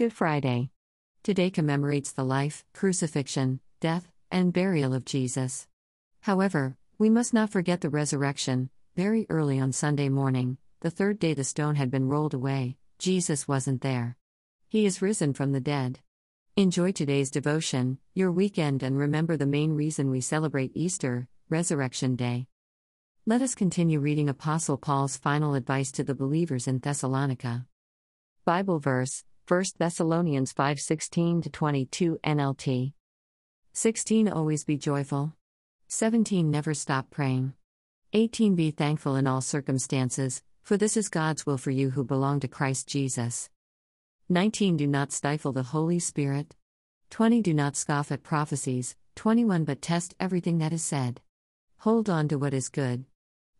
Good Friday. Today commemorates the life, crucifixion, death, and burial of Jesus. However, we must not forget the resurrection. Very early on Sunday morning, the third day the stone had been rolled away, Jesus wasn't there. He is risen from the dead. Enjoy today's devotion, your weekend, and remember the main reason we celebrate Easter, Resurrection Day. Let us continue reading Apostle Paul's final advice to the believers in Thessalonica. Bible verse 1 Thessalonians 5:16 to 22 NLT. 16 Always be joyful. 17 Never stop praying. 18 Be thankful in all circumstances, for this is God's will for you who belong to Christ Jesus. 19 Do not stifle the Holy Spirit. 20 Do not scoff at prophecies. 21 But test everything that is said. Hold on to what is good.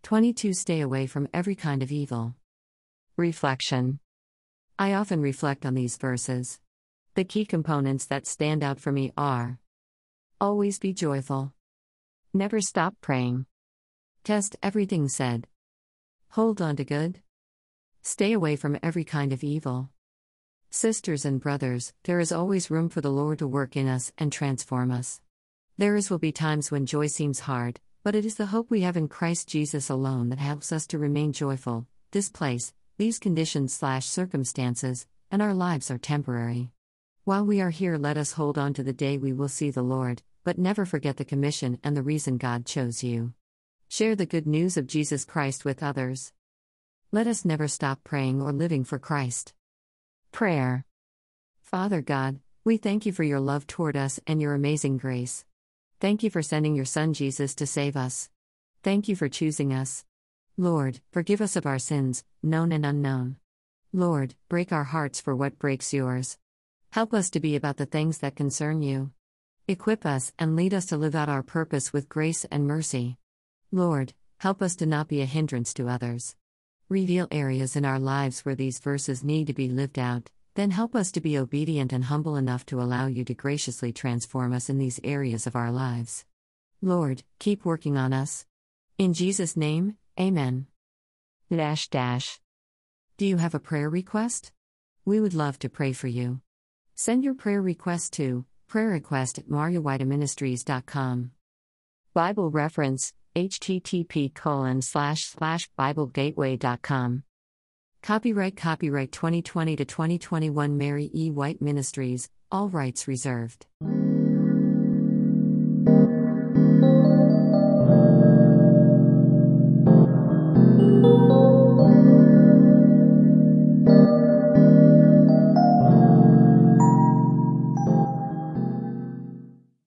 22 Stay away from every kind of evil. Reflection I often reflect on these verses. The key components that stand out for me are Always be joyful. Never stop praying. Test everything said. Hold on to good. Stay away from every kind of evil. Sisters and brothers, there is always room for the Lord to work in us and transform us. There is will be times when joy seems hard, but it is the hope we have in Christ Jesus alone that helps us to remain joyful. This place, these conditions slash circumstances, and our lives are temporary. While we are here, let us hold on to the day we will see the Lord, but never forget the commission and the reason God chose you. Share the good news of Jesus Christ with others. Let us never stop praying or living for Christ. Prayer. Father God, we thank you for your love toward us and your amazing grace. Thank you for sending your Son Jesus to save us. Thank you for choosing us. Lord, forgive us of our sins, known and unknown. Lord, break our hearts for what breaks yours. Help us to be about the things that concern you. Equip us and lead us to live out our purpose with grace and mercy. Lord, help us to not be a hindrance to others. Reveal areas in our lives where these verses need to be lived out, then help us to be obedient and humble enough to allow you to graciously transform us in these areas of our lives. Lord, keep working on us. In Jesus' name, Amen. Dash dash. Do you have a prayer request? We would love to pray for you. Send your prayer request to prayerrequest at mariawhiteministries.com. Bible reference http colon slash slash biblegateway.com copyright copyright 2020 to 2021 mary e white ministries all rights reserved